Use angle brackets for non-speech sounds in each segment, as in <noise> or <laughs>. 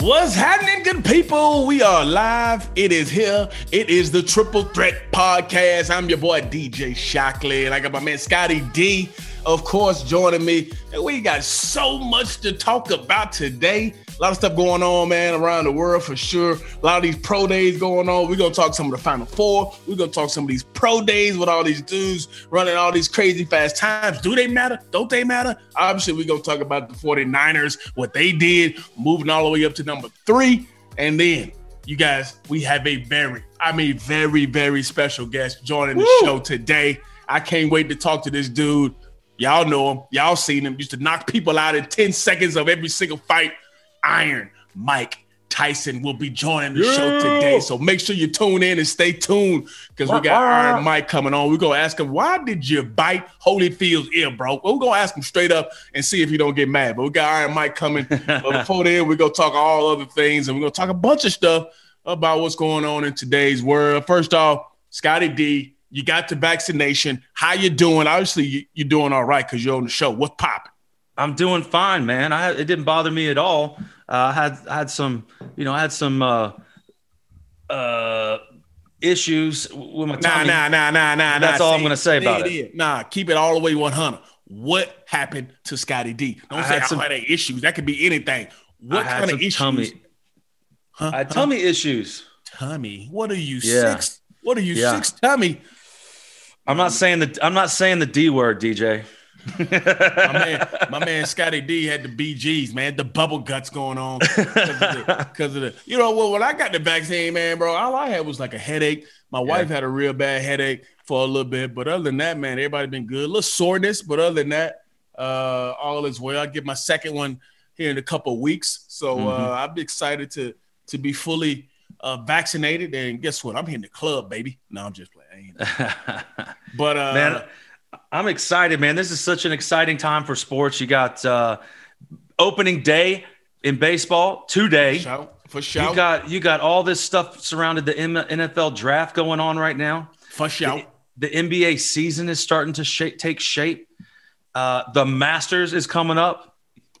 What's happening, good people? We are live. It is here. It is the Triple Threat Podcast. I'm your boy DJ Shockley, and I got my man Scotty D, of course, joining me. And we got so much to talk about today. A lot of stuff going on, man, around the world for sure. A lot of these pro days going on. We're gonna talk some of the final four. We're gonna talk some of these pro days with all these dudes running all these crazy fast times. Do they matter? Don't they matter? Obviously, we're gonna talk about the 49ers, what they did, moving all the way up to number three. And then you guys, we have a very, I mean, very, very special guest joining the show today. I can't wait to talk to this dude. Y'all know him. Y'all seen him. Used to knock people out in 10 seconds of every single fight. Iron Mike Tyson will be joining the show today. So make sure you tune in and stay tuned because we got Iron Mike coming on. We're gonna ask him, why did you bite Holyfield's ear, bro? We're gonna ask him straight up and see if he don't get mad. But we got Iron Mike coming. but <laughs> before then, we're gonna talk all other things and we're gonna talk a bunch of stuff about what's going on in today's world. First off, Scotty D, you got the vaccination. How you doing? Obviously, you, you're doing all right because you're on the show. What's popping? I'm doing fine, man. I it didn't bother me at all. Uh, I had I had some, you know, I had some uh, uh, issues with my Nah, tummy. nah, nah, nah, nah. That's nah. all I'm gonna say about it. is. Nah, keep it all the way 100. What happened to Scotty D? Don't I say some- had any issues. That could be anything. What kind of issues? tummy. Huh? I had Huh? tummy issues. tummy. What are you Yeah. six? What are you Yeah. six tummy? I'm not saying the I'm not saying the D word, DJ. My man, my man Scotty D had the BGs, man, the bubble guts going on because of, of the- You know what? When I got the vaccine, man, bro, all I had was like a headache. My wife had a real bad headache for a little bit, but other than that, man, everybody been good. A little soreness, but other than that, uh, all is well. I get my second one here in a couple of weeks, so Mm-hmm. uh, I'm excited to to be fully uh, vaccinated. And guess what? I'm hitting the club, baby. No, I'm just playing. <laughs> But uh, man, I'm excited, man. This is such an exciting time for sports. You got uh, opening day in baseball today. shout for sure, You got you got all this stuff surrounded the M- NFL draft going on right now. for sure. The NBA season is starting to shape, take shape. Uh, the Masters is coming up.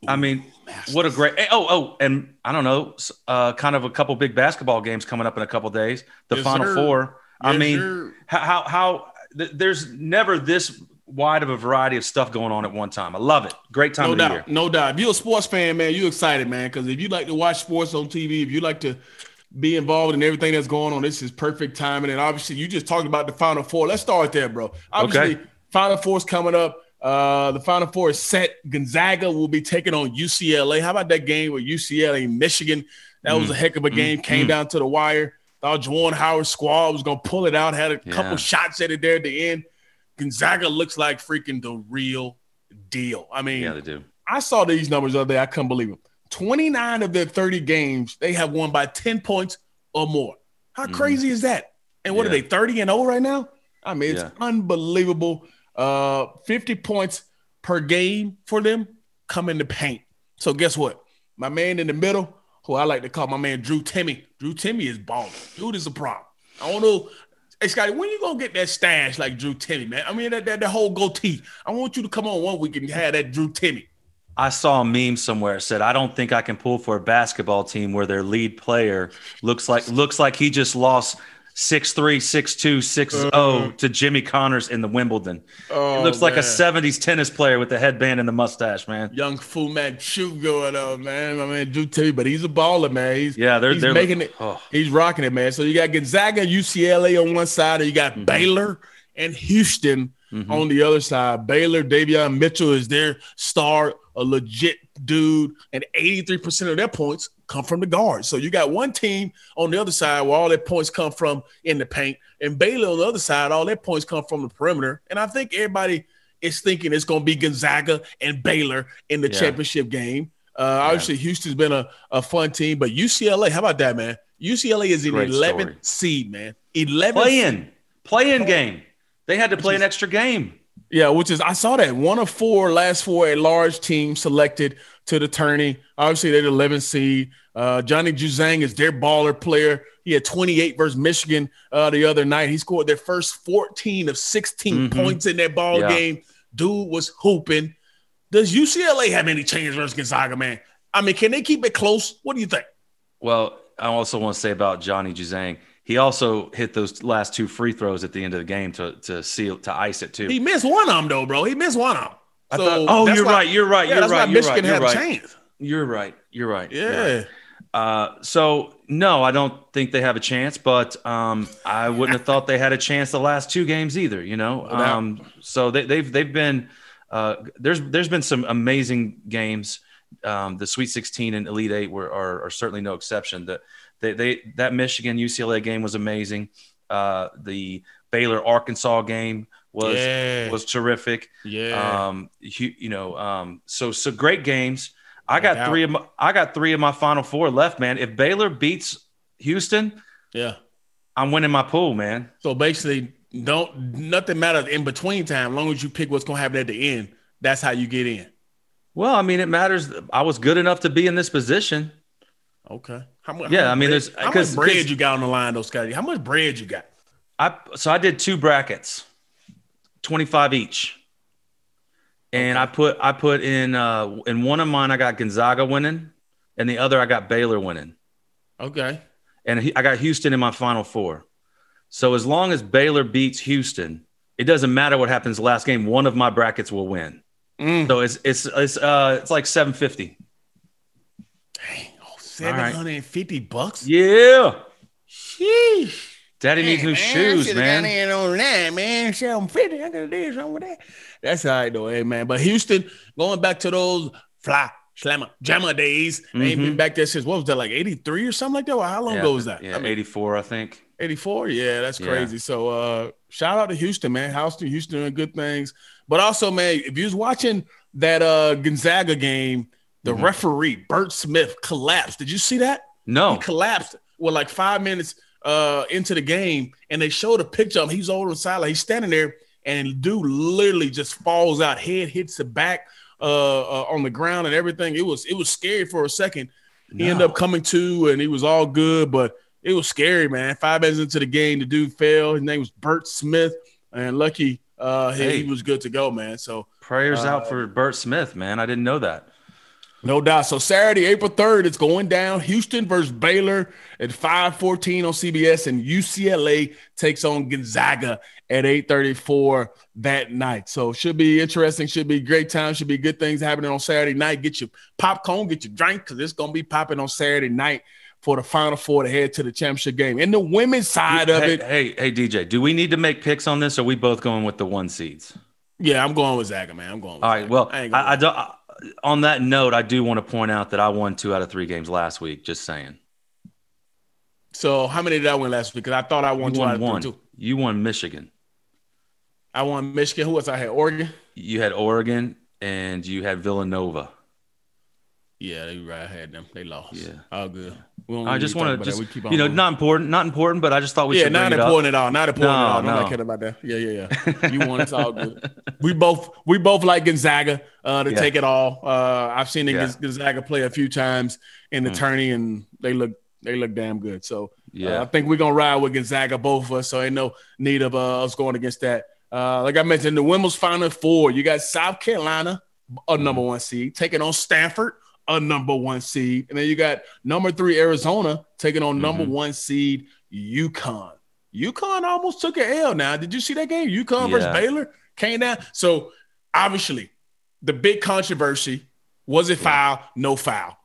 I mean, what a great! eh, Oh, oh, and I don't know, uh, kind of a couple big basketball games coming up in a couple days. The Final. Four. I mean, how how, how th- there's never this wide of a variety of stuff going on at one time. I love it. Great time No doubt, year. no doubt. If you're a sports fan, man, you excited, man. Because if you like to watch sports on TV, if you like to be involved in everything that's going on, this is perfect timing. And obviously, you just talked about the Final Four. Let's start there, bro. Obviously, Okay. Final Four's coming up. Uh, the Final Four is set. Gonzaga will be taking on UCLA. How about that game with UCLA Michigan? That Mm. was a heck of a game. Came down to the wire. Thought Juwan Howard squad was gonna pull it out. Had a couple shots at it there at the end. Gonzaga looks like freaking the real deal. I mean, Yeah, they do. I saw these numbers the other day. I couldn't believe them. 29 of their 30 games, they have won by 10 points or more. How crazy is that? And what are Mm-hmm. They, 30 and 0 right now? I mean, it's Yeah. unbelievable. Uh, 50 points per game for them come in the paint. So guess what? My man in the middle, who I like to call my man Drew Timme. Drew Timme is balling. Dude is a problem. I don't know. Hey Scotty, when you gonna get that stash like Drew Timme, man? I mean that, that, that whole goatee. I want you to come on one week and have that Drew Timme. I saw a meme somewhere said, "I don't think I can pull for a basketball team where their lead player looks like looks like he just lost 6'3", 6'2", 6'0 to Jimmy Connors in the Wimbledon. Oh, he looks like a '70s tennis player with the headband and the mustache, man. young Fu Manchu going on, man. I mean, man Drew you, but he's a baller, man. He's Yeah, they're- he's they're- making it. oh. He's rocking it, man. So you got Gonzaga, UCLA on one side, and you got Mm-hmm. Baylor and Houston on the other side. Baylor, Davion Mitchell is their star a legit dude, and 83% of their points come from the guards. So you got one team on the other side where all their points come from in the paint, and Baylor on the other side, all their points come from the perimeter. And I think everybody is thinking it's going to be Gonzaga and Baylor in the Yeah. championship game. Uh, Obviously, Houston's been a, a fun team, but UCLA, how about that, man? UCLA is an Great 11th seed, man. 11th Play in, play in game. They had to play an extra game. Yeah, which is I saw that one of four last four a large team selected to the tourney. Obviously, they're the 11th seed. Uh, Johnny Juzang is their baller player. He had 28 versus Michigan uh, the other night. He scored their first 14 of 16 Mhm. points in that ball Yeah. game. Dude was hooping. Does UCLA have any chance versus Gonzaga, man? I mean, can they keep it close? What do you think? Well, I also want to say about Johnny Juzang. He also hit those last two free throws at the end of the game to to seal to ice it too. He missed one of them, though, bro. He missed one of them. I thought, oh, you're why- right. You're right. Yeah, you're that's right. why You're Michigan right. You're had a chance. You're right. You're right. you're Yeah. right. Uh, so no, I don't think they have a chance, but um, I wouldn't have thought they had a chance the last two games either. You know, um, so they, they've they've been uh, there's there's been some amazing games. Um, the Sweet 16 and Elite Eight were are, are certainly no exception. That they, they that Michigan UCLA game was amazing. Uh, the Baylor Arkansas game was Yeah. was terrific. Yeah. Um, you, you know, um, so so great games. I got three of my I got three of my final four left, man. If Baylor beats Houston, yeah. I'm winning my pool, man. So basically, don't nothing matters in between time. As long as you pick what's gonna happen at the end, that's how you get in. Well, I mean, it matters. I was good enough to be in this position. Okay. How much? Yeah, how I mean, bread- there's- how much bread you got on the line, though, Scotty? How much bread you got? I so I did two brackets, 25 each. And I put I put in uh in one of mine I got Gonzaga winning, and the other I got Baylor winning. Okay. and he, I got Houston in my final four. So as long as Baylor beats Houston, it doesn't matter what happens last game. One of my brackets will win. Mm. So it's it's it's uh it's like seven fifty. Dang, oh, 750 bucks? Yeah, Sheesh. Daddy needs new man, shoes, should've man. got in on that, man. 750. I could did something with that. That's all right, though, hey, man. But Houston, going back to those Phi Slama Jama days, they ain't been Mhm. back there since, what was that, like 83 or something like that? Well, how long yeah, ago was that? Yeah, I mean, eighty four, I think. 84 yeah that's Yeah. crazy so uh shout out to houston man houston houston doing good things but also man if you was watching that uh gonzaga game the Mhm. referee bert smith collapsed did you see that No, he collapsed with like five minutes uh into the game and they showed a picture of him he's over the sideline he's standing there and dude literally just falls out head hits the back uh, uh on the ground and everything it was it was scary for a second he ended up coming to and he was all good, but it was scary, man. Five minutes into the game, the dude fell. His name was Bert Smith, and lucky uh, he, Hey. he was good to go, man. So prayers Uh, out for Bert Smith, man. I didn't know that. No doubt. So Saturday, April third, it's going down. Houston versus Baylor at five fourteen on CBS, and UCLA takes on Gonzaga at eight thirty four that night. So should be interesting. Should be great time. Should be good things happening on Saturday night. Get your popcorn, get your drink, because it's gonna be popping on Saturday night for the Final Four to head to the championship game. And the women's side of it, hey, hey, DJ, do we need to make picks on this? Or are we both going with the one seeds? yeah, I'm going with Zaga, man. I'm going. With All right. Zaga. Well, I I, I don't. I- on that note, I do want to point out that I won two out of three games last week. Just saying. So how many did I win last week? Because I thought I won You two out won of one. three. You won Michigan. I won Michigan. Who else? I had Oregon. You had Oregon and you had Villanova. Yeah, they right. I had them. They lost. Yeah. all good. Don't I just want to just keep on you know moving. not important, not important, but I just thought we yeah, should not bring it important up. at all. Not important at all. No, I'm no. not kidding about that. Yeah, yeah, yeah. <laughs> You want It's all good. we both we both like Gonzaga uh, to Yeah. take it all. Uh, I've seen Yeah. Gonzaga play a few times in the Mm. tourney, and they look they look damn good. So uh, Yeah. I think we're gonna ride with Gonzaga, both of us. So ain't no need of uh, us going against that. Uh, like I mentioned, the women's final four. You got South Carolina, a number Mm-hmm. one seed, taking on Stanford, a number one seed, and then you got number three Arizona taking on number Mhm. one seed UConn. UConn almost took an L. Now, did you see that game? UConn versus Baylor came down. So obviously, the big controversy was it foul? No foul.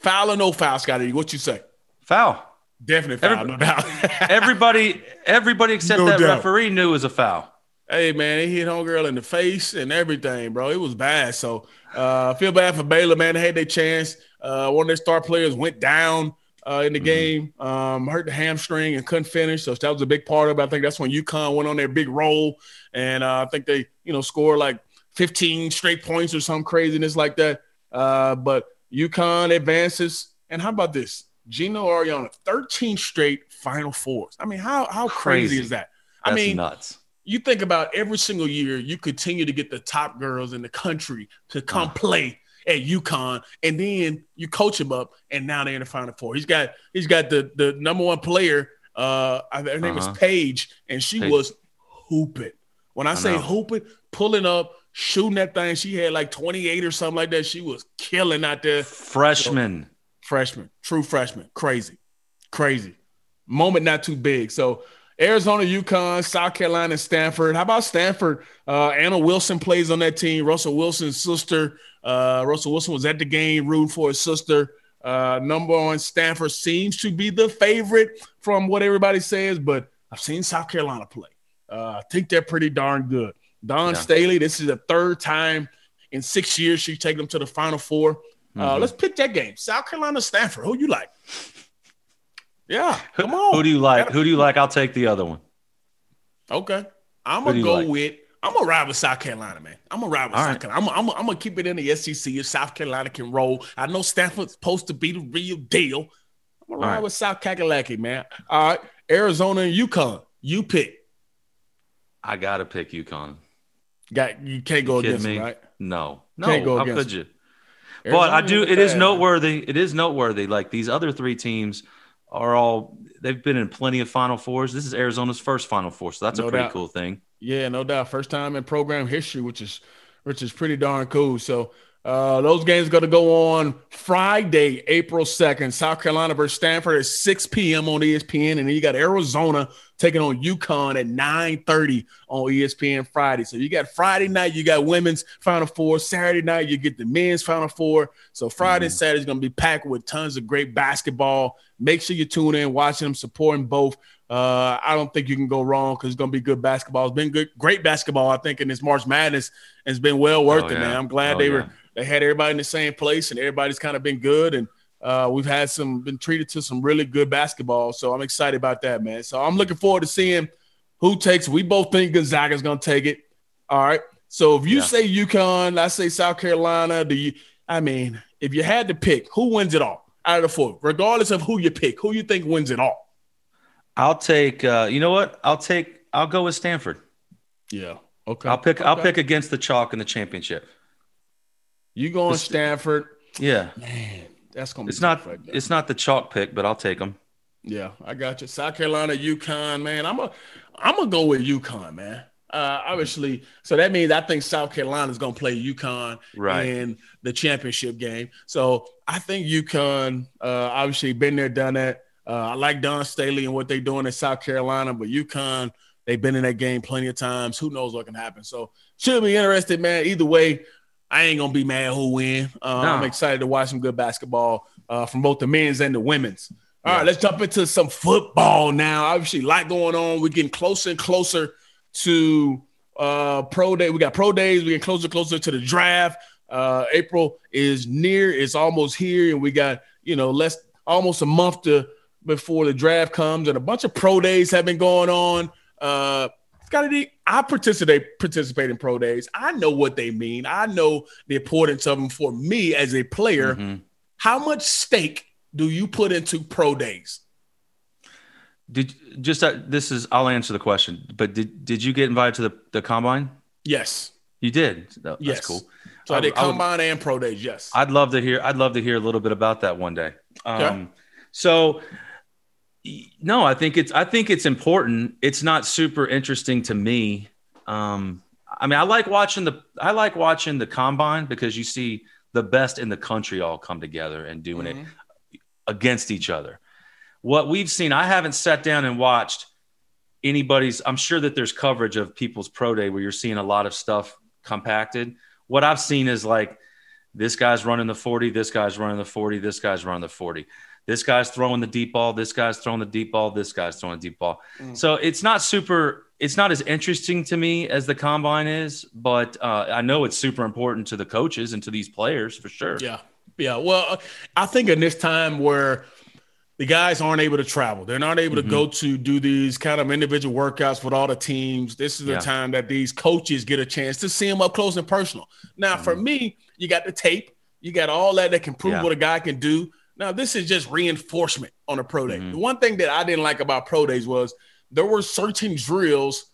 Foul or no foul, Scotty? What you say? Foul. Definitely foul, Every- no doubt. <laughs> Everybody, everybody except No that doubt. referee knew it was a foul. Hey man, he hit homegirl in the face and everything, bro. It was bad. So uh, feel bad for Baylor, man. They had their chance. Uh, one of their star players went down uh, in the mm-hmm. game, um, hurt the hamstring and couldn't finish. So that was a big part of it. I think that's when UConn went on their big roll, and uh, I think they, you know, scored like 15 straight points or some craziness like that. Uh, but UConn advances. And how about this? Geno Auriemma, 13 straight Final Fours. I mean, how how crazy, crazy is that? That's I mean, nuts. You think about every single year, you continue to get the top girls in the country to come uh. play at UConn, and then you coach them up, and now they're in the Final Four. He's got he's got the the number one player. Uh, her name uh-huh. is Paige, and she Paige. was hooping. When I, I say know. hooping, pulling up, shooting that thing, she had like 28 or something like that. She was killing out there. Freshman, so, freshman, true freshman, crazy, crazy. Moment not too big. So Arizona, UConn, South Carolina, Stanford. How about Stanford? Uh, Anna Wilson plays on that team. Russell Wilson's sister. Uh, Russell Wilson was at the game rooting for his sister. Uh, number one, Stanford seems to be the favorite from what everybody says, but I've seen South Carolina play. Uh, I think they're pretty darn good. Dawn yeah. Staley, this is the third time in six years she's taken them to the Final Four. Uh, mm-hmm. let's pick that game. South Carolina, Stanford. Who you like? Yeah, come on. Who do you like? Who do you like? I'll take the other one. Okay, I'm gonna go like? with. I'm gonna ride with South Carolina, man. I'm gonna ride with All South right. Carolina. I'm, I'm, I'm, gonna keep it in the SEC if South Carolina can roll. I know Stanford's supposed to be the real deal. I'm gonna ride right. with South Kakalaki, man. All right, Arizona and UConn. You pick. I gotta pick UConn. Got you can't go you against me, right? No, no. Can't go How could you? Arizona but I do. It is noteworthy. It is noteworthy. Like these other three teams are all they've been in plenty of Final Fours. This is Arizona's first Final Four, so that's no a pretty doubt. cool thing. Yeah, no doubt. First time in program history, which is which is pretty darn cool. So uh, those games going to go on Friday, April 2nd. South Carolina versus Stanford at 6 p.m. on ESPN. And then you got Arizona taking on UConn at 9.30 on ESPN Friday. So you got Friday night, you got women's Final Four. Saturday night, you get the men's Final Four. So Friday mm-hmm. and Saturday is going to be packed with tons of great basketball. Make sure you tune in, watching them, supporting both. Uh, I don't think you can go wrong because it's going to be good basketball. It's been good, great basketball, I think, in this March Madness. It's been well worth oh, it, yeah. man. I'm glad oh, they yeah. were – they had everybody in the same place and everybody's kind of been good and uh, we've had some been treated to some really good basketball so i'm excited about that man so i'm looking forward to seeing who takes we both think gonzaga's going to take it all right so if you yeah. say UConn, I say South Carolina. Do you? I mean, if you had to pick, who wins it all out of the four, regardless of who you pick, who you think wins it all? I'll take. Uh, you know what? I'll take. I'll go with Stanford. Yeah. Okay. I'll pick. Okay. I'll pick against the chalk in the championship. You going Stanford? Yeah, man, that's gonna. It's not. it's not the chalk pick, but I'll take them. Yeah, I got you. South Carolina, UConn, man. I'm a, I'm gonna go with UConn, man. Uh, obviously, so that means I think South Carolina is gonna play UConn right. in the championship game. So I think UConn, uh, obviously, been there, done that. Uh, I like Dawn Staley and what they're doing in South Carolina, but UConn, they've been in that game plenty of times. Who knows what can happen? So should be interested, man. Either way, I ain't gonna be mad who win. Uh, no. I'm excited to watch some good basketball uh, from both the men's and the women's. All yeah. right, let's jump into some football now. Obviously, a lot going on. We're getting closer and closer to uh, pro day. We got pro days. We're getting closer and closer to the draft. Uh, April is near. It's almost here, and we got you know less almost a month to before the draft comes, and a bunch of pro days have been going on. Scotty I participate participate in pro days. I know what they mean. I know the importance of them for me as a player. Mm-hmm. How much stake do you put into pro days? Did just uh, this is I'll answer the question, but did did you get invited to the, the combine? Yes. You did. That's yes. cool. So I, I did combine I would, and pro days, yes. I'd love to hear I'd love to hear a little bit about that one day. Um, okay. so no, I think it's I think it's important. It's not super interesting to me. Um, I mean, I like watching the I like watching the combine because you see the best in the country all come together and doing mm-hmm. it against each other. What we've seen, I haven't sat down and watched anybody's. I'm sure that there's coverage of people's pro day where you're seeing a lot of stuff compacted. What I've seen is like this guy's running the 40, this guy's running the 40, this guy's running the 40 this guy's throwing the deep ball, this guy's throwing the deep ball, this guy's throwing the deep ball. Mm. So it's not super it's not as interesting to me as the combine is, but uh, I know it's super important to the coaches and to these players for sure. Yeah. Yeah. Well, I think in this time where the guys aren't able to travel, they're not able mm-hmm. to go to do these kind of individual workouts with all the teams. This is the yeah. time that these coaches get a chance to see them up close and personal. Now, mm-hmm. for me, you got the tape, you got all that that can prove yeah. what a guy can do. Now, this is just reinforcement on a pro day. Mm-hmm. The one thing that I didn't like about pro days was – there were certain drills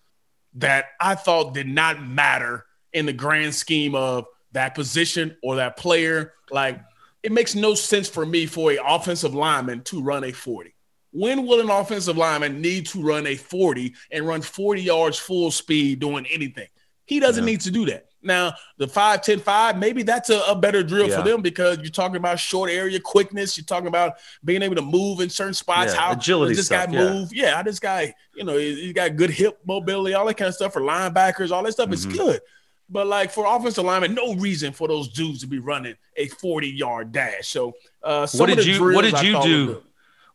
that I thought did not matter in the grand scheme of that position or that player. Like it makes no sense for me for a offensive lineman to run a 40. When will an offensive lineman need to run a 40 and run 40 yards full speed doing anything? He doesn't yeah. need to do that. Now, the 5 10 5, maybe that's a, a better drill yeah. for them because you're talking about short area quickness. You're talking about being able to move in certain spots. Yeah, how agility this stuff, guy move? Yeah, how this guy, you know, he, he, got good hip mobility, all that kind of stuff for linebackers, all that stuff mm-hmm. is good. But like for offensive linemen, no reason for those dudes to be running a 40 yard dash. So, uh, what did you what did you do?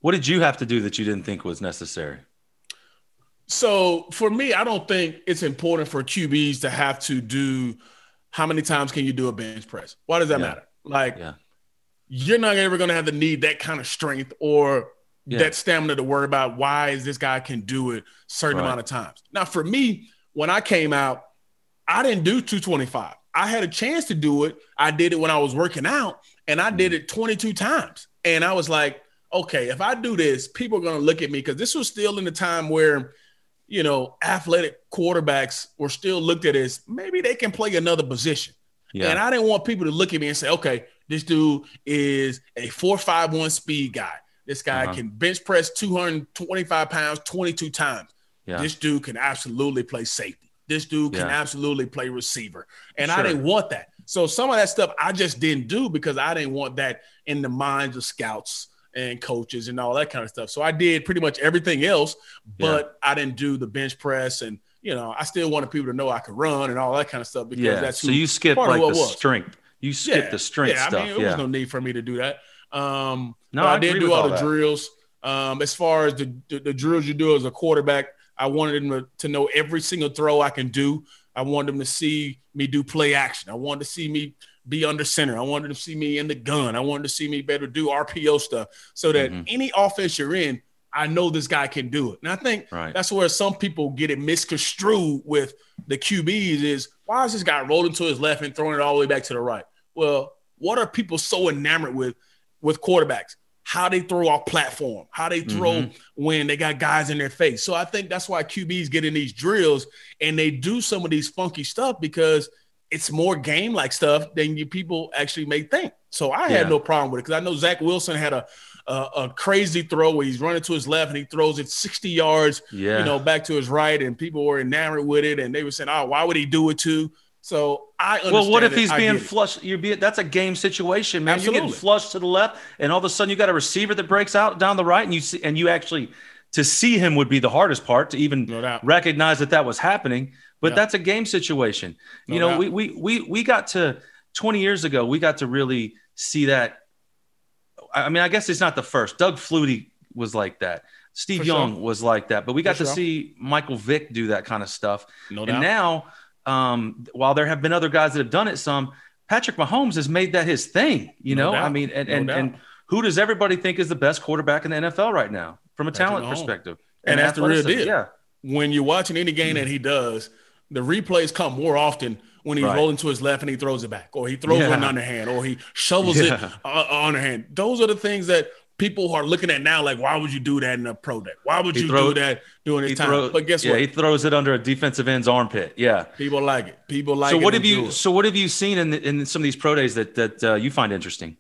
What did you have to do that you didn't think was necessary? So for me, I don't think it's important for QBs to have to do how many times can you do a bench press? Why does that yeah. matter? Like yeah. you're not ever gonna have the need that kind of strength or yeah. that stamina to worry about why is this guy can do it certain right. amount of times. Now for me, when I came out, I didn't do 225. I had a chance to do it. I did it when I was working out and I did mm-hmm. it 22 times. And I was like, okay, if I do this, people are going to look at me because this was still in the time where you know, athletic quarterbacks were still looked at as maybe they can play another position. Yeah. And I didn't want people to look at me and say, okay, this dude is a 451 speed guy. This guy uh-huh. can bench press 225 pounds 22 times. Yeah. This dude can absolutely play safety. This dude can absolutely play receiver. And sure. I didn't want that. So some of that stuff I just didn't do because I didn't want that in the minds of scouts and coaches and all that kind of stuff. So I did pretty much everything else, but yeah. I didn't do the bench press and you know, I still wanted people to know I could run and all that kind of stuff because yeah. that's so you skipped like the was. strength. You skipped yeah. the strength yeah, stuff. I mean, there was no need for me to do that. Um, no, I, I, did do all, all the drills. Um, as far as the, the, the drills you do as a quarterback, I wanted them to, to know every single throw I can do. I wanted them to see me do play action. I wanted to see me be under center. I wanted to see me in the gun. I wanted to see me better do RPO stuff so that mm-hmm. any offense you're in, I know this guy can do it. And I think right. that's where some people get it misconstrued with the QBs is why is this guy rolling to his left and throwing it all the way back to the right? Well, what are people so enamored with with quarterbacks? How they throw off platform, how they throw mm-hmm. when they got guys in their face. So I think that's why QBs get in these drills and they do some of these funky stuff because – it's more game like stuff than you people actually may think. So I had no problem with it because I know Zach Wilson had a, a, a crazy throw where he's running to his left and he throws it 60 yards, yeah. you know, back to his right, and people were enamored with it, and they were saying, "Oh, why would he do it too?" So I well, what if it. he's being flushed? You're being that's a game situation, man. Absolutely. You're getting flushed to the left, and all of a sudden you got a receiver that breaks out down the right, and you see, and you actually to see him would be the hardest part to even no recognize that that was happening but yeah. that's a game situation. No you know, doubt. we, we we we got to 20 years ago, we got to really see that. I mean, I guess it's not the first. Doug Flutie was like that. Steve For Young sure. was like that, but we got For to sure. see Michael Vick do that kind of stuff. No and doubt. now, um, while there have been other guys that have done it, some Patrick Mahomes has made that his thing. You no know, doubt. I mean, and and, and who does everybody think is the best quarterback in the NFL right now from a Patrick talent Mahomes. perspective? And, and that's the real deal. Yeah. When you're watching any game that he does, the replays come more often when he's right. rolling to his left and he throws it back, or he throws yeah. one underhand, or he shovels yeah. it uh, underhand. Those are the things that people are looking at now. Like, why would you do that in a pro day? Why would he you throw, do that during his time? Throw, but guess yeah, what? He throws it under a defensive end's armpit. Yeah, people like it. People like. It. So what have you? So what have you seen in in some of these pro days that that uh, you find interesting?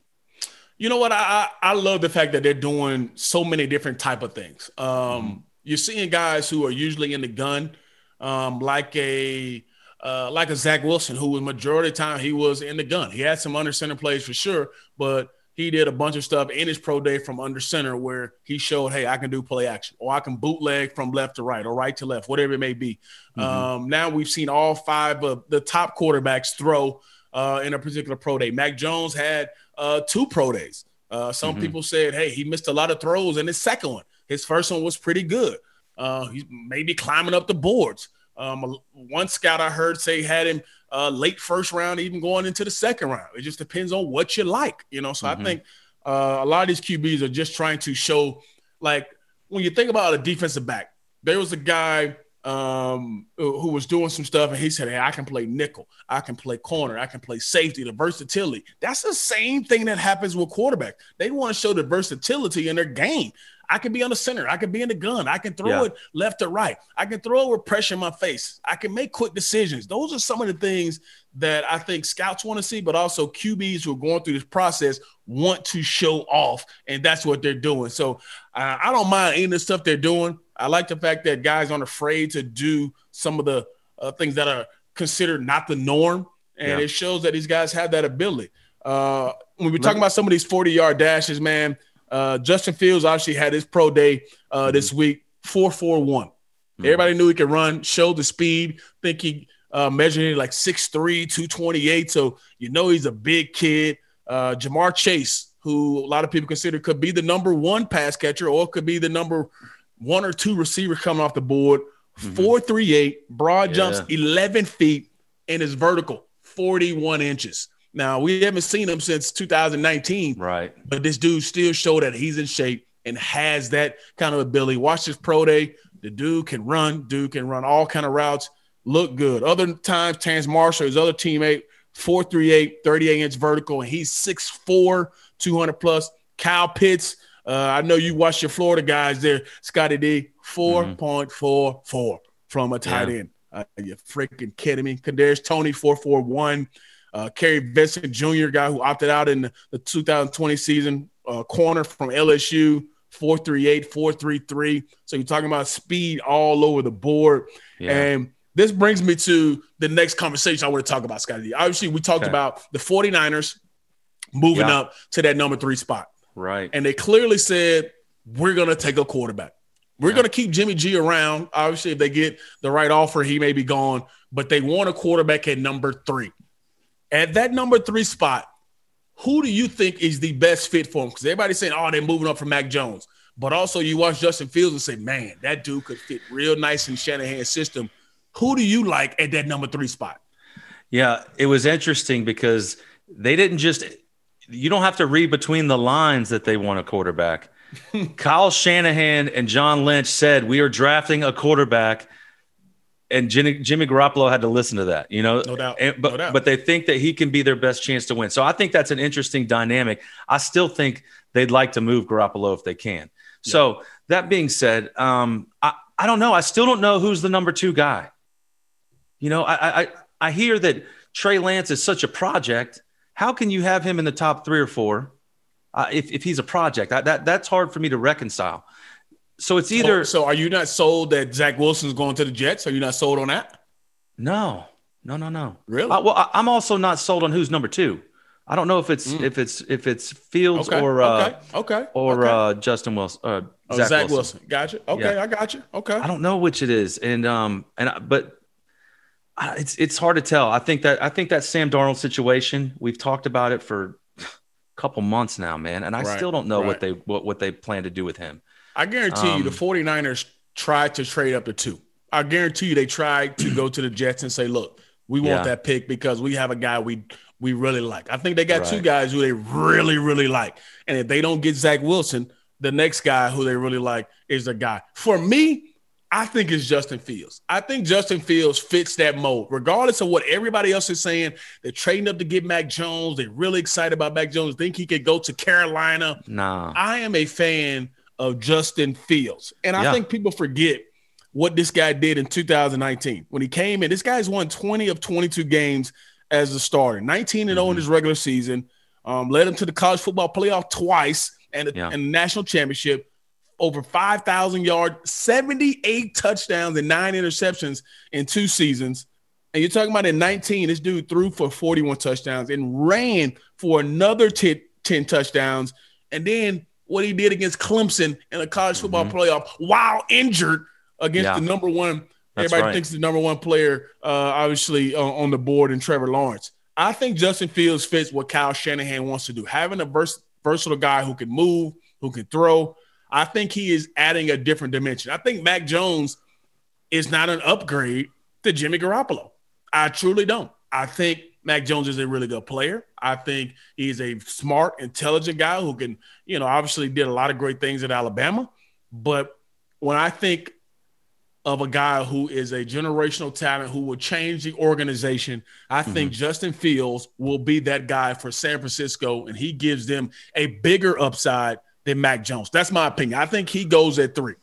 You know what? I, I love the fact that they're doing so many different type of things. Um, mm-hmm. You're seeing guys who are usually in the gun um, like a uh, like a Zach Wilson, who was majority of the time he was in the gun. He had some under center plays for sure, but he did a bunch of stuff in his pro day from under center where he showed, hey, I can do play action, or I can bootleg from left to right, or right to left, whatever it may be. Mm-hmm. Um, now we've seen all five of the top quarterbacks throw uh, in a particular pro day. Mac Jones had uh, two pro days. Uh, some mm-hmm. people said, hey, he missed a lot of throws in his second one. His first one was pretty good. Uh, he's maybe climbing up the boards. Um, one scout I heard say had him uh, late first round, even going into the second round. It just depends on what you like, you know. So mm-hmm. I think uh, a lot of these QBs are just trying to show, like, when you think about a defensive back, there was a guy um, who was doing some stuff, and he said, "Hey, I can play nickel, I can play corner, I can play safety, the versatility." That's the same thing that happens with quarterbacks. They want to show the versatility in their game. I can be on the center. I can be in the gun. I can throw yeah. it left to right. I can throw it with pressure in my face. I can make quick decisions. Those are some of the things that I think scouts want to see, but also QBs who are going through this process want to show off, and that's what they're doing. So uh, I don't mind any of the stuff they're doing. I like the fact that guys aren't afraid to do some of the uh, things that are considered not the norm, and yeah. it shows that these guys have that ability. Uh, when we're talking about some of these 40 yard dashes, man, uh, Justin Fields obviously had his pro day uh, mm-hmm. this week, 441. Mm-hmm. Everybody knew he could run, showed the speed. think he uh, measured like 6'3, 228. So you know he's a big kid. Uh, Ja'Marr Chase, who a lot of people consider could be the number one pass catcher or could be the number one or two receivers coming off the board. Mm-hmm. 438, broad yeah. jumps 11 feet, and his vertical 41 inches. Now we haven't seen him since 2019, right? But this dude still showed that he's in shape and has that kind of ability. Watch his pro day. The dude can run. Dude can run all kind of routes. Look good. Other times, Terrace Marshall, his other teammate, 438, 38 inch vertical, and he's 6'4, 200 plus. Kyle Pitts, uh, I know you watch your Florida guys there, Scotty D, 4.44 mm-hmm. from a tight yeah. end. Uh, you freaking kidding me? Kadarius Toney, 441. Uh, Kary Vincent Jr., guy who opted out in the 2020 season, uh, corner from LSU, 438, 433. So you're talking about speed all over the board. Yeah. And this brings me to the next conversation I want to talk about, Scotty. D. Obviously, we talked okay. about the 49ers moving yeah. up to that number three spot. Right. And they clearly said, we're going to take a quarterback. We're yeah. going to keep Jimmy G around. Obviously, if they get the right offer, he may be gone, but they want a quarterback at number three. At that number three spot, who do you think is the best fit for him? Because everybody's saying, oh, they're moving up from Mac Jones. But also, you watch Justin Fields and say, man, that dude could fit real nice in Shanahan's system. Who do you like at that number three spot? Yeah, it was interesting because they didn't just, you don't have to read between the lines that they want a quarterback. <laughs> Kyle Shanahan and John Lynch said, We are drafting a quarterback and Jimmy, Jimmy Garoppolo had to listen to that, you know. No doubt. And, but no doubt. but they think that he can be their best chance to win. So I think that's an interesting dynamic. I still think they'd like to move Garoppolo if they can. Yeah. So that being said, um, I I don't know. I still don't know who's the number two guy. You know, I I I hear that Trey Lance is such a project. How can you have him in the top three or four uh, if if he's a project? I, that that's hard for me to reconcile. So it's either. So, so, are you not sold that Zach Wilson's going to the Jets? Are you not sold on that? No, no, no, no. Really? Uh, well, I, am also not sold on who's number two. I don't know if it's mm. if it's if it's Fields okay. or uh, okay, okay, or okay. Uh, Justin Wilson. Uh, oh, Zach, Zach Wilson. Wilson. Gotcha. Okay, yeah. I got you. Okay. I don't know which it is, and um, and but it's it's hard to tell. I think that I think that Sam Darnold situation. We've talked about it for a couple months now, man, and I right, still don't know right. what they what what they plan to do with him. I guarantee um, you the 49ers um, tried to trade up to two. I guarantee you they tried to go to the Jets and say, look, we want yeah. that pick because we have a guy we we really like. I think they got right. two guys who they really, really like. And if they don't get Zach Wilson, the next guy who they really like is the guy. For me, I think it's Justin Fields. I think Justin Fields fits that mold, regardless of what everybody else is saying. They're trading up to get Mac Jones. They're really excited about Mac Jones. Think he could go to Carolina. Nah. I am a fan of Justin Fields. And I yeah. think people forget what this guy did in 2019 when he came in. This guy's won 20 of 22 games as a starter, 19 and 0 mm-hmm. in his regular season, um, led him to the college football playoff twice and, yeah. and the national championship. Over 5,000 yards, 78 touchdowns, and nine interceptions in two seasons. And you're talking about in 19, this dude threw for 41 touchdowns and ran for another 10, 10 touchdowns. And then what he did against Clemson in a college football mm-hmm. playoff while injured against yeah. the number one. That's everybody right. thinks the number one player, uh, obviously, uh, on the board, and Trevor Lawrence. I think Justin Fields fits what Kyle Shanahan wants to do. Having a vers- versatile guy who can move, who can throw. I think he is adding a different dimension. I think Mac Jones is not an upgrade to Jimmy Garoppolo. I truly don't. I think Mac Jones is a really good player. I think he's a smart, intelligent guy who can, you know, obviously did a lot of great things at Alabama. But when I think of a guy who is a generational talent who will change the organization, I mm-hmm. think Justin Fields will be that guy for San Francisco, and he gives them a bigger upside than Mac Jones. That's my opinion. I think he goes at three.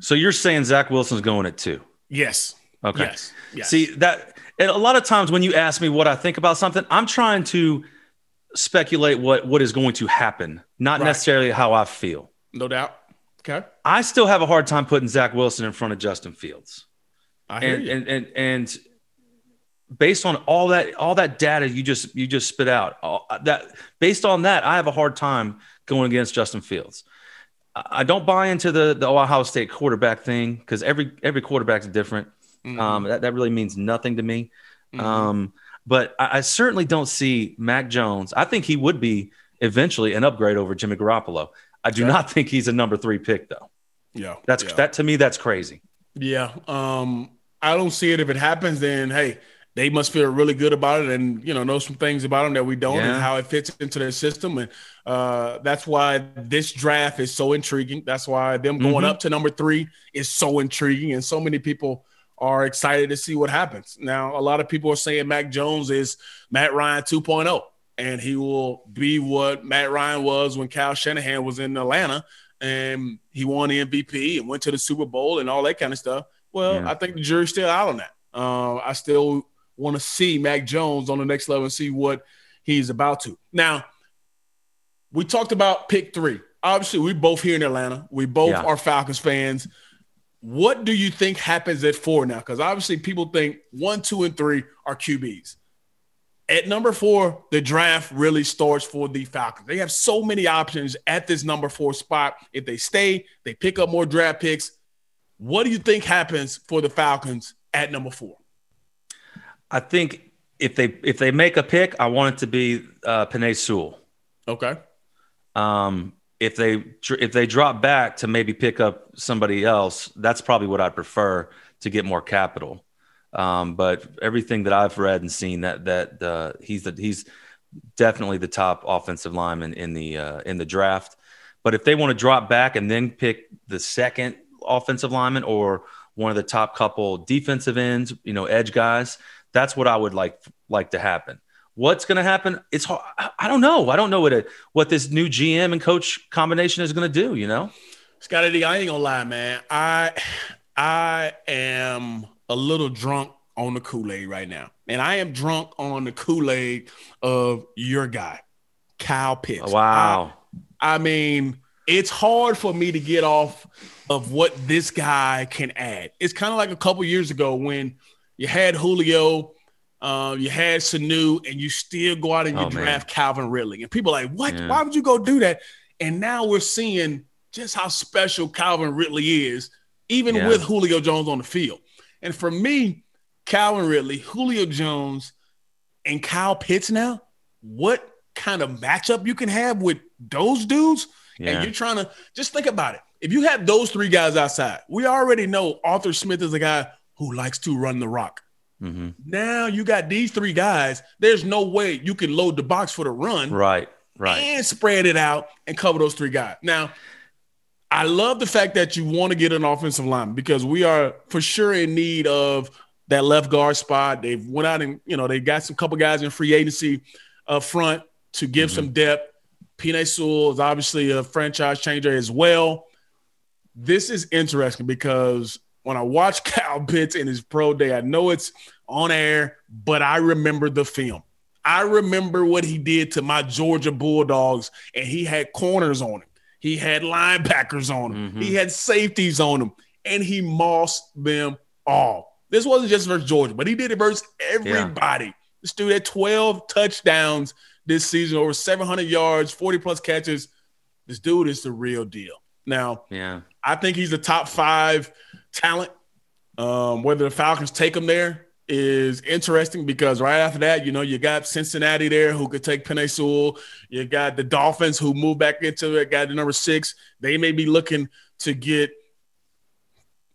So you're saying Zach Wilson's going at two? Yes. Okay. Yes. yes. See that and a lot of times when you ask me what I think about something, I'm trying to speculate what what is going to happen, not right. necessarily how I feel. No doubt. Okay. I still have a hard time putting Zach Wilson in front of Justin Fields. I hear and, you. And, and and based on all that all that data you just you just spit out, all, that based on that, I have a hard time going against Justin Fields. I don't buy into the the Ohio State quarterback thing because every every quarterback is different. Mm-hmm. Um, that, that really means nothing to me. Mm-hmm. Um, but I, I, certainly don't see Mac Jones. I think he would be eventually an upgrade over Jimmy Garoppolo. I do not think he's a number three pick though. Yeah, that's yeah. that to me. That's crazy. Yeah, um, I don't see it. If it happens, then hey, they must feel really good about it, and you know know some things about them that we don't, yeah. and how it fits into their system, and uh, that's why this draft is so intriguing. That's why them going mm-hmm. up to number three is so intriguing, and so many people are excited to see what happens. Now, a lot of people are saying Mac Jones is Matt Ryan 2.0, and he will be what Matt Ryan was when Kyle Shanahan was in Atlanta and he won the MVP and went to the Super Bowl and all that kind of stuff. Well, yeah. I think the jury's still out on that. Uh, I still want to see Mac Jones on the next level and see what he's about to. Now, we talked about pick three. Obviously, we both here in Atlanta. We both yeah. are Falcons fans. What do you think happens at four now? Because obviously people think one, two, and three are QBs. At number four, the draft really starts for the Falcons. They have so many options at this number four spot. If they stay, they pick up more draft picks. What do you think happens for the Falcons at number four? I think if they if they make a pick, I want it to be uh, Penei Sewell. Okay. Um, if they if they drop back to maybe pick up somebody else, that's probably what I'd prefer to get more capital. Um, but everything that I've read and seen that that uh, he's the he's definitely the top offensive lineman in the uh, in the draft. But if they want to drop back and then pick the second offensive lineman or one of the top couple defensive ends, you know, edge guys, that's what I would like like to happen. What's going to happen? It's hard. I don't know. I don't know what a, what this new GM and coach combination is going to do. You know, Scotty D, I ain't gonna lie, man. I I am a little drunk on the Kool Aid right now, and I am drunk on the Kool Aid of your guy, Kyle Pitts. Wow. I, I mean, it's hard for me to get off of what this guy can add. It's kind of like a couple years ago when you had Julio uh, you had Sanu, and you still go out and you oh, draft man. Calvin Ridley. And people are like, what? Yeah. Why would you go do that? And now we're seeing just how special Calvin Ridley is, even yeah. with Julio Jones on the field. And for me, Calvin Ridley, Julio Jones, and Kyle Pitts now, what kind of matchup you can have with those dudes? Yeah. And you're trying to just think about it. If you have those three guys outside, we already know Arthur Smith is a guy who likes to run the rock. Mm-hmm. Now you got these three guys. There's no way you can load the box for the run. Right. Right. And spread it out and cover those three guys. Now, I love the fact that you want to get an offensive line because we are for sure in need of that left guard spot. They've went out and you know they got some couple guys in free agency up front to give mm-hmm. some depth. Penei Sewell is obviously a franchise changer as well. This is interesting because when I watch <laughs> Kyle Pitts in his pro day, I know it's on air, but I remember the film. I remember what he did to my Georgia Bulldogs, and he had corners on him. He had linebackers on him. Mm-hmm. He had safeties on him, and he mossed them all. This wasn't just versus Georgia, but he did it versus everybody. Yeah. This dude had 12 touchdowns this season, over 700 yards, 40 plus catches. This dude is the real deal. Now, yeah, I think he's the top five talent. Um, whether the Falcons take him there is interesting because right after that, you know, you got Cincinnati there who could take Penei Sewell. You got the Dolphins who move back into it, got the number six. They may be looking to get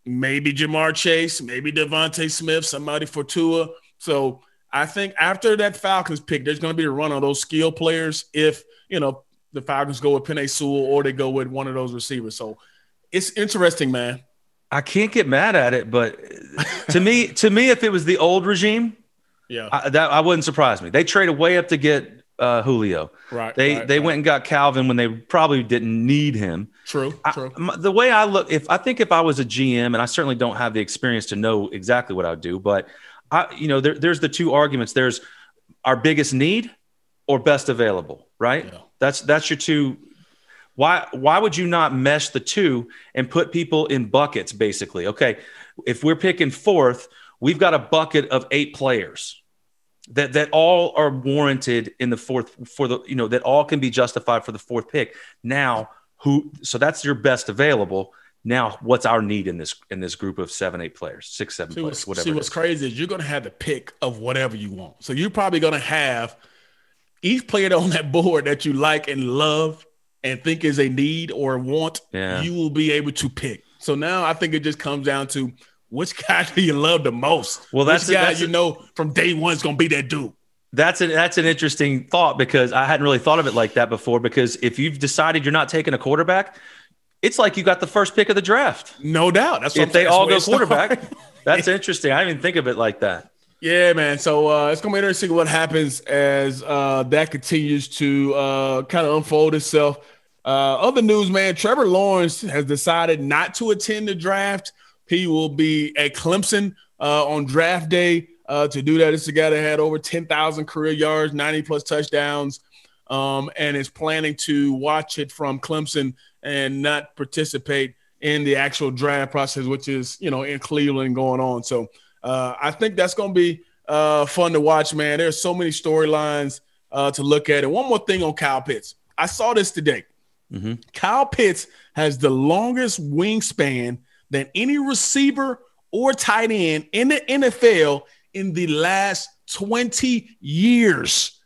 maybe Ja'Marr Chase, maybe DeVonta Smith, somebody for Tua. So I think after that Falcons pick, there's going to be a run on those skill players if, you know, the Falcons go with Penei Sewell or they go with one of those receivers. So it's interesting, man. I can't get mad at it, but to me, <laughs> to me, if it was the old regime, yeah, I, that I wouldn't surprise me. They traded way up to get uh, Julio. Right. They right, they right. went and got Calvin when they probably didn't need him. True. I- True. the way I look, if I think if I was a GM, and I certainly don't have the experience to know exactly what I would do, but I, you know, there, there's the two arguments. There's our biggest need or best available, right? Yeah. That's that's your two. Why why would you not mesh the two and put people in buckets? Basically, okay, if we're picking fourth, we've got a bucket of eight players that that all are warranted in the fourth for the you know that all can be justified for the fourth pick. Now, who? So that's your best available. Now, what's our need in this in this group of seven, eight players, six, seven See players, whatever? see what's is. crazy is you're going to have the pick of whatever you want. So you're probably going to have each player on that board that you like and love and think is a need or want. Yeah. You will be able to pick. So now I think it just comes down to which <laughs> guy do you love the most? Well, that's which it- guy that's you know from day one is going to be that dude. That's an that's an interesting thought because I hadn't really thought of it like that before. Because if you've decided you're not taking a quarterback, it's like you got the first pick of the draft. No doubt. That's what If they all go That's where it quarterback, that's interesting. I didn't even think of it like that. Yeah, man. So uh, it's gonna be interesting what happens as uh, that continues to uh, kind of unfold itself. Uh, other news, man. Trevor Lawrence has decided not to attend the draft. He will be at Clemson uh, on draft day uh, to do that. Is a guy that had over ten thousand career yards, ninety plus touchdowns, um, and is planning to watch it from Clemson and not participate in the actual draft process, which is you know in Cleveland going on. So. Uh, I think that's going to be uh, fun to watch, man. There's so many storylines uh, to look at. And one more thing on Kyle Pitts. I saw this today. Mhm. Kyle Pitts has the longest wingspan than any receiver or tight end in the NFL in the last 20 years,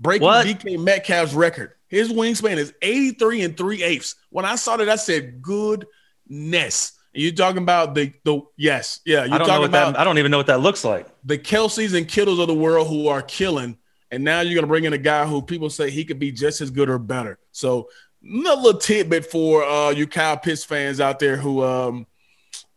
breaking What? DK Metcalf's record. His wingspan is 83 and 3 eighths. When I saw that, I said, goodness. You're talking about the the yes, yeah. You're I don't know talking what about that. I don't even know what that looks like. the Kelseys and Kittles of the world who are killing, and now you're gonna bring in a guy who people say he could be just as good or better. So another little tidbit for uh, you Kyle Pitts fans out there who um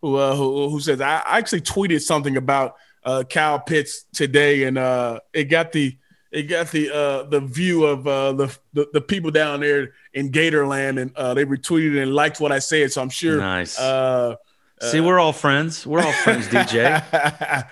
who uh, who, who says I actually tweeted something about uh, Kyle Pitts today, and uh, it got the it got the uh, the view of uh, the, the the people down there in Gatorland, and uh, they retweeted and liked what I said. So I'm sure. Nice. Uh, See, we're all friends. We're all friends, <laughs> DJ.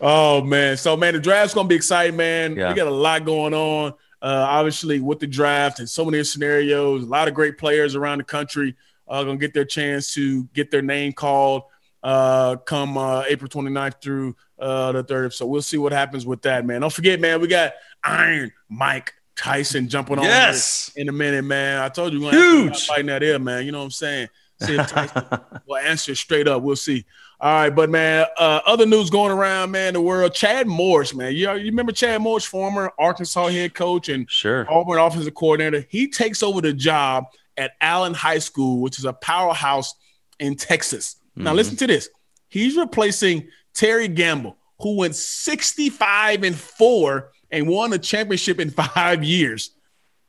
oh man, so man, the draft's gonna be exciting, man. Yeah. We got a lot going on. Uh, obviously, with the draft and so many scenarios, a lot of great players around the country uh, gonna get their chance to get their name called uh, come uh, April 29th through uh, the 30th. So we'll see what happens with that, man. Don't forget, man, we got Iron Mike Tyson jumping on Yes. in a minute, man. I told you, we're gonna have to Huge. fighting that ear, man. You know what I'm saying? See if Tyson will answer straight up. We'll see. All right, but man, uh, other news going around, man, the world. Chad Morris, man, you, you remember Chad Morris, former Arkansas head coach and Sure. Auburn offensive coordinator. He takes over the job at Allen High School, which is a powerhouse in Texas. Now, Mhm. listen to this. He's replacing Terry Gambill, who went 65 and four and won a championship in <laughs> five years.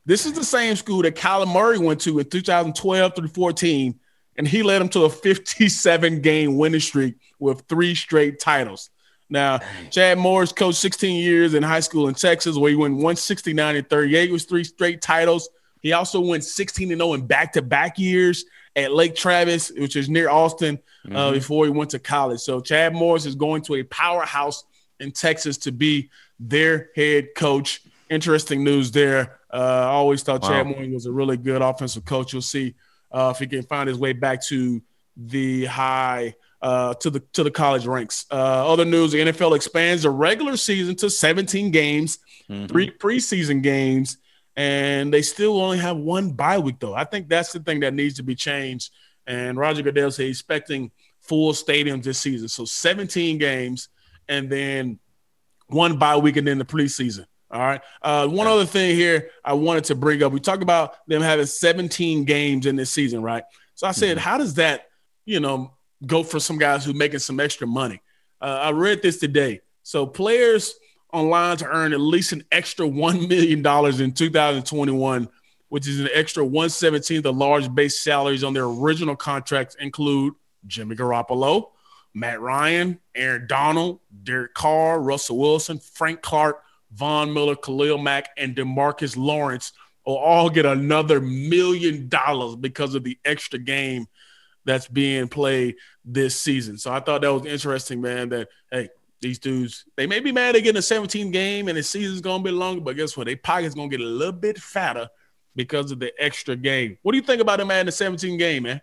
This is the same school that Kyler Murray went to in 2012 through 14, and he led them to a 57 game winning streak with three straight titles. Now, Chad Morris coached 16 years in high school in Texas, where he went 169 and 38 with three straight titles. He also went 16 and 0 in back to back years at Lake Travis, which is near Austin, uh, before he went to college. So, Chad Morris is going to a powerhouse in Texas to be their head coach. Interesting news there. Uh, I always thought Wow. Chad Morris was a really good offensive coach. You'll see uh, if he can find his way back to the high uh, to the to the college ranks. Uh, other news: the NFL expands the regular season to 17 games, Mhm. three preseason games, and they still only have one bye week. Though I think that's the thing that needs to be changed. And Roger Goodell said he's expecting full stadiums this season, so 17 games and then one bye week and then the preseason. All right. Uh, one other thing here I wanted to bring up. We talked about them having 17 games in this season, right? So I said, mm-hmm. how does that, you know, go for some guys who making some extra money? Uh, I read this today. So players online to earn at least an extra $1 million in 2021, which is an extra 117 the large base salaries on their original contracts include Jimmy Garoppolo, Matt Ryan, Aaron Donald, Derek Carr, Russell Wilson, Frank Clark, Von Miller, Khalil Mack, and Demarcus Lawrence will all get another million dollars because of the extra game that's being played this season. So I thought that was interesting, man. That hey, these dudes they may be mad they getting a 17 game and the season's gonna be longer, but guess what? Their pocket's gonna get a little bit fatter because of the extra game. What do you think about them adding the 17 game, man?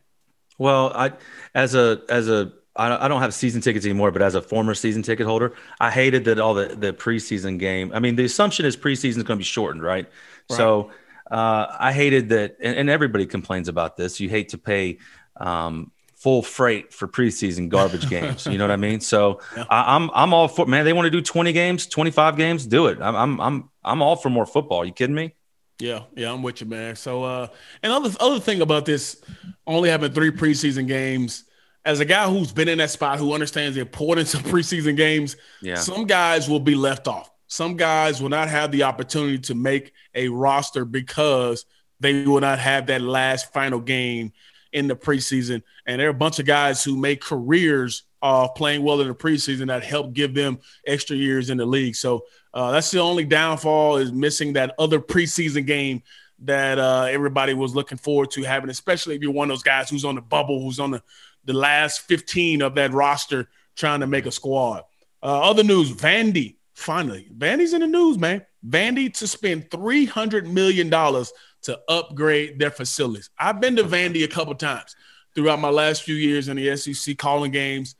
Well, I as a as a I don't have season tickets anymore, but as a former season ticket holder, I hated that all the, the preseason game. I mean, the assumption is preseason is going to be shortened, right? right. So uh, I hated that, and, and, everybody complains about this. You hate to pay um, full freight for preseason garbage <laughs> games. You know what I mean? So yeah. I, am I'm, I'm all for man. They want to do 20 games, 25 games, do it. I'm I'm I'm I'm all for more football. You kidding me? Yeah, yeah, I'm with you, man. So uh, and other other thing about this, only having three preseason games as a guy who's been in that spot, who understands the importance of preseason games, yeah. some guys will be left off. Some guys will not have the opportunity to make a roster because they will not have that last final game in the preseason. And there are a bunch of guys who make careers of playing well in the preseason that help give them extra years in the league. So uh, that's the only downfall is missing that other preseason game that uh, everybody was looking forward to having, especially if you're one of those guys who's on the bubble, who's on the the last 15 of that roster trying to make a squad. Uh, other news, Vandy, finally, Vandy's in the news, man. Vandy to spend $300 million to upgrade their facilities. I've been to Vandy a couple times throughout my last few years in the SEC calling games.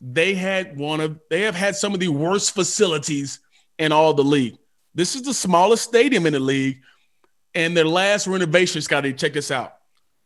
They had one of they have had some of the worst facilities in all the league. This is the smallest stadium in the league, and their last renovation, Scotty, check this out.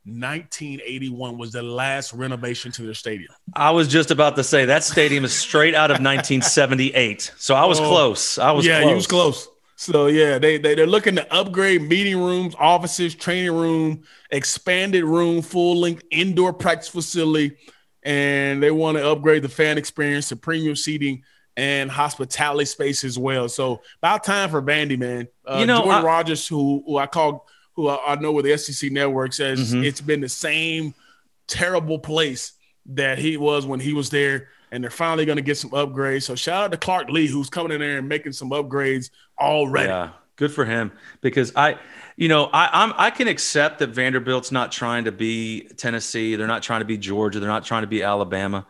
1981 was the last renovation to their stadium. I was just about to say that stadium is straight out of <laughs> 1978. So I was oh, close. I was yeah, close. you was close. So yeah, they, they they're looking to upgrade meeting rooms, offices, training room, expanded room, full length indoor practice facility, and they want to upgrade the fan experience to premium seating and hospitality space as well. So about time for Vandy, man. Uh, you know, Jordan I, Rodgers, who who I call who I, know with the SEC network says mm-hmm. it's been the same terrible place that he was when he was there, and they're finally going to get some upgrades. So shout out to Clark Lea, who's coming in there and making some upgrades already. Yeah, good for him because I, you know, I I'm, I can accept that Vanderbilt's not trying to be Tennessee, they're not trying to be Georgia, they're not trying to be Alabama,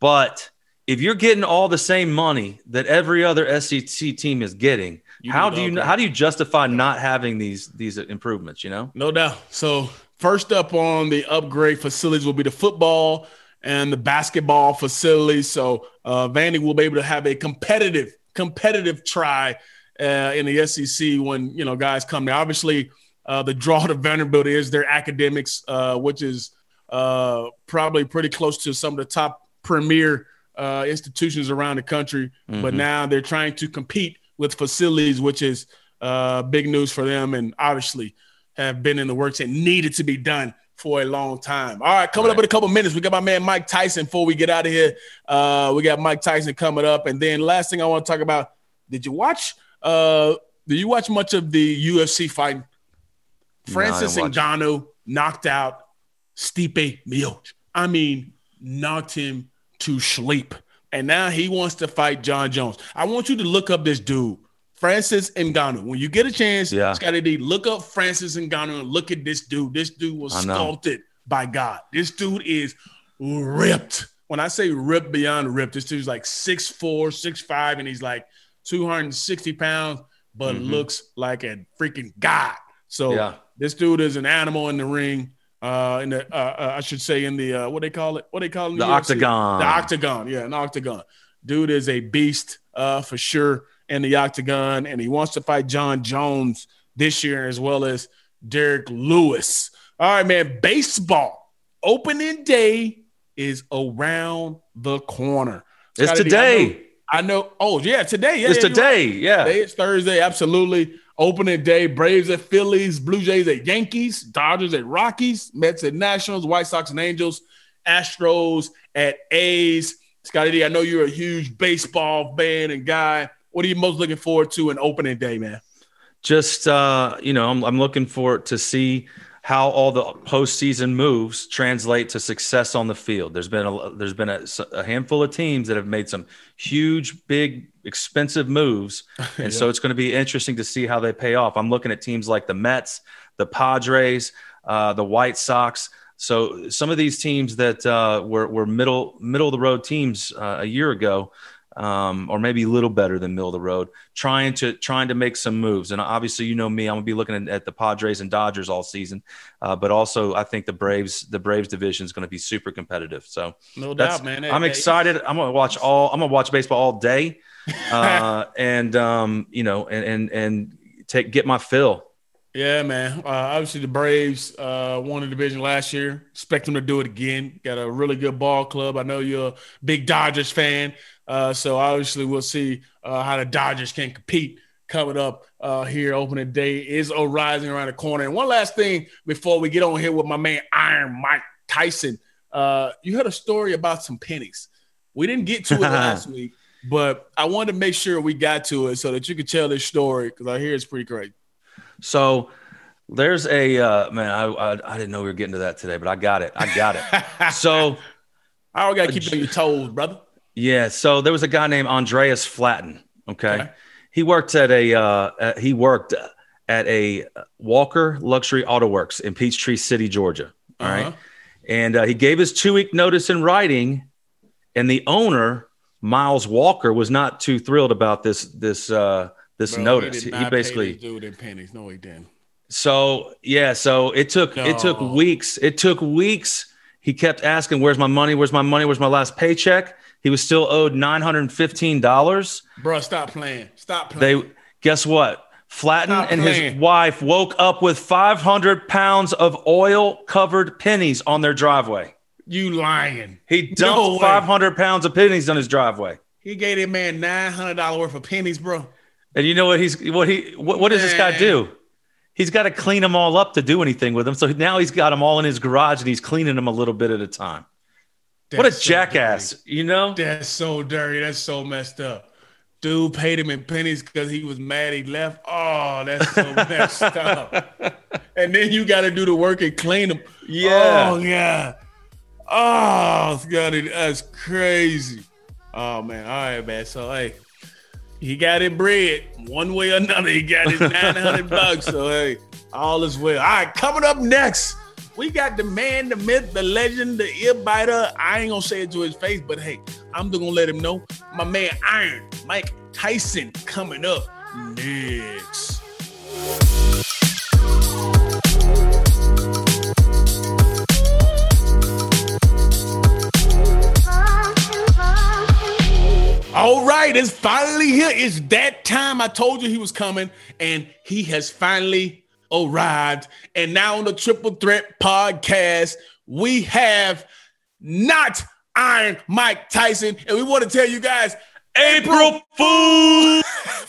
but if you're getting all the same money that every other SEC team is getting you how do you how do you justify not having these these improvements? You know, no doubt. So first up on the upgrade facilities will be the football and the basketball facilities. So uh, Vandy will be able to have a competitive competitive try uh, in the SEC when you know guys come there. Obviously, uh, the draw to Vanderbilt is their academics, uh, which is uh, probably pretty close to some of the top premier uh, institutions around the country. Mm-hmm. But now they're trying to compete with facilities, which is uh, big news for them, and obviously have been in the works and needed to be done for a long time. All right, coming right. up in a couple minutes, we got my man Mike Tyson. Before we get out of here, uh, we got Mike Tyson coming up, and then last thing I want to talk about: Did you watch? Uh, did you watch much of the UFC fight? Francis no, Ngannou knocked out Stipe Miocic. I mean, knocked him to sleep and now he wants to fight Jon Jones. I want you to look up this dude, Francis Ngannou. When you get a chance, yeah. Scotty D, look up Francis Ngannou and look at this dude. This dude was sculpted by God. This dude is ripped. When I say ripped beyond ripped, this dude's like 6'4, 6'5, and he's like 260 pounds, but mm-hmm. looks like a freaking God. So yeah. this dude is an animal in the ring uh, in the uh, uh, I should say in the uh, what they call it, what they call it, the, the octagon, the octagon, yeah, an octagon. Dude is a beast uh, for sure in the octagon, and he wants to fight Jon Jones this year as well as Derrick Lewis. All right, man. Baseball opening day is around the corner. It's today. I know. Oh yeah, today. Yeah, it's yeah, today. right. Yeah, today it's Thursday. Absolutely. Opening day. Braves at Phillies, Blue Jays at Yankees, Dodgers at Rockies, Mets at Nationals, White Sox and Angels, Astros at A's. Scotty D, I know you're a huge baseball fan and guy. What are you most looking forward to in opening day, man? Just uh, you know, I'm, I'm looking for to see how all the postseason moves translate to success on the field. There's been a there's been a, a handful of teams that have made some huge, big, expensive moves, <laughs> and yeah. so it's going to be interesting to see how they pay off. I'm looking at teams like the Mets, the Padres, uh, the White Sox. So some of these teams that uh, were, were middle middle of the road teams uh, a year ago um, or maybe a little better than middle of the road, trying to trying to make some moves. And obviously, you know me, I'm gonna be looking at, the Padres and Dodgers all season, uh, but also I think the Braves the Braves division is going to be super competitive. So no doubt, man. I'm excited. I'm gonna watch all. I'm gonna watch baseball all day, <laughs> uh, and um, you know, and and and take get my fill. Yeah, man. Uh, obviously, the Braves uh, won the division last year. Expect them to do it again. Got a really good ball club. I know you're a big Dodgers fan. Uh, so obviously, we'll see uh, how the Dodgers can compete coming up uh, here. Opening day is rising around the corner. And one last thing before we get on here with my man Iron Mike Tyson. Uh, you heard a story about some pennies. We didn't get to it <laughs> last week, but I wanted to make sure we got to it so that you could tell this story because I hear it's pretty great. So there's a uh, man. I, I, I didn't know we were getting to that today, but I got it. I got it. <laughs> so I don't got to keep you on your toes, brother. Yeah. So there was a guy named Andreas Flaten. Okay. okay. He worked at a uh, he worked at a Walker Luxury Auto Works in Peachtree City, Georgia. All uh-huh. right, And uh, he gave his two week notice in writing, and the owner Miles Walker was not too thrilled about this this uh, this Bro, notice. He, he basically do it in pennies. No, he didn't. So yeah, so it took no. it took weeks. It took weeks. He kept asking, "Where's my money? Where's my money? Where's my last paycheck?" He was still owed nine hundred and fifteen dollars. Bro, stop playing. Stop playing. They guess what? Flaten stop and playing. his wife woke up with five hundred pounds of oil-covered pennies on their driveway. You lying? He dumped no five hundred pounds of pennies on his driveway. He gave that man nine hundred dollars worth of pennies, bro. And you know what he's what he what, what does this guy do? He's got to clean them all up to do anything with them. So now he's got them all in his garage and he's cleaning them a little bit at a time. That's what a so jackass, dirty. you know? That's so dirty. That's so messed up. Dude paid him in pennies because he was mad he left. Oh, that's so <laughs> messed up. And then you got to do the work and clean them. Yeah. Oh, yeah. Oh, Scotty, that's crazy. Oh, man. All right, man. So, hey, he got it bread one way or another. He got his 900 <laughs> bucks. So, hey, all is well. All right, coming up next. We got the man, the myth, the legend, the ear biter. I ain't gonna say it to his face, but hey, I'm just gonna let him know. My man Iron Mike Tyson coming up next. All right, it's finally here. It's that time. I told you he was coming, and he has finally arrived. And now on the Triple Threat podcast, we have not Iron Mike Tyson. And we want to tell you guys, April Fool!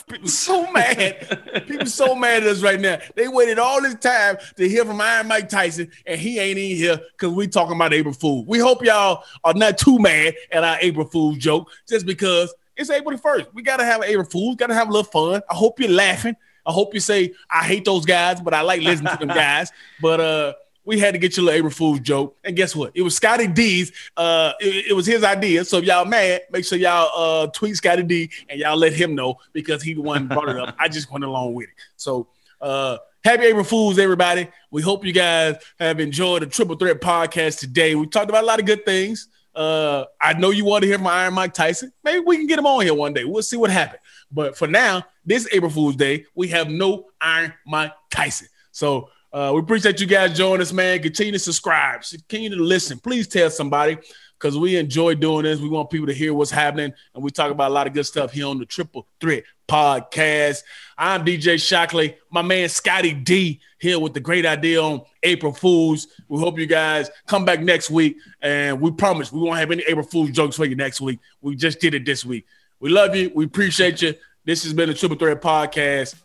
People so mad. People so mad at us right now. They waited all this time to hear from Iron Mike Tyson, and he ain't in here because we talking about April Fool. We hope y'all are not too mad at our April Fool joke, just because it's April 1st. We gotta have April Fool. Gotta have a little fun. I hope you're laughing. I hope you say I hate those guys, but I like listening to them <laughs> guys. But uh, we had to get your little April Fool's joke. And guess what? It was Scotty D's. Uh, it, it, was his idea. So if y'all mad, make sure y'all uh tweet Scotty D and y'all let him know because he the one brought it up. I just went along with it. So uh happy April Fools, everybody. We hope you guys have enjoyed the Triple Threat podcast today. We talked about a lot of good things. Uh, I know you want to hear from Iron Mike Tyson. Maybe we can get him on here one day. We'll see what happens. But for now, this April Fool's Day, we have no Iron Mike Tyson. So uh, we appreciate you guys joining us, man. Continue to subscribe, continue to listen. Please tell somebody because we enjoy doing this. We want people to hear what's happening, and we talk about a lot of good stuff here on the Triple Threat Podcast. I'm DJ Shockley, my man Scotty D here with the great idea on April Fools. We hope you guys come back next week, and we promise we won't have any April Fools jokes for you next week. We just did it this week. We love you. We appreciate you. This has been the Triple Threat Podcast.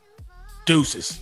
Deuces.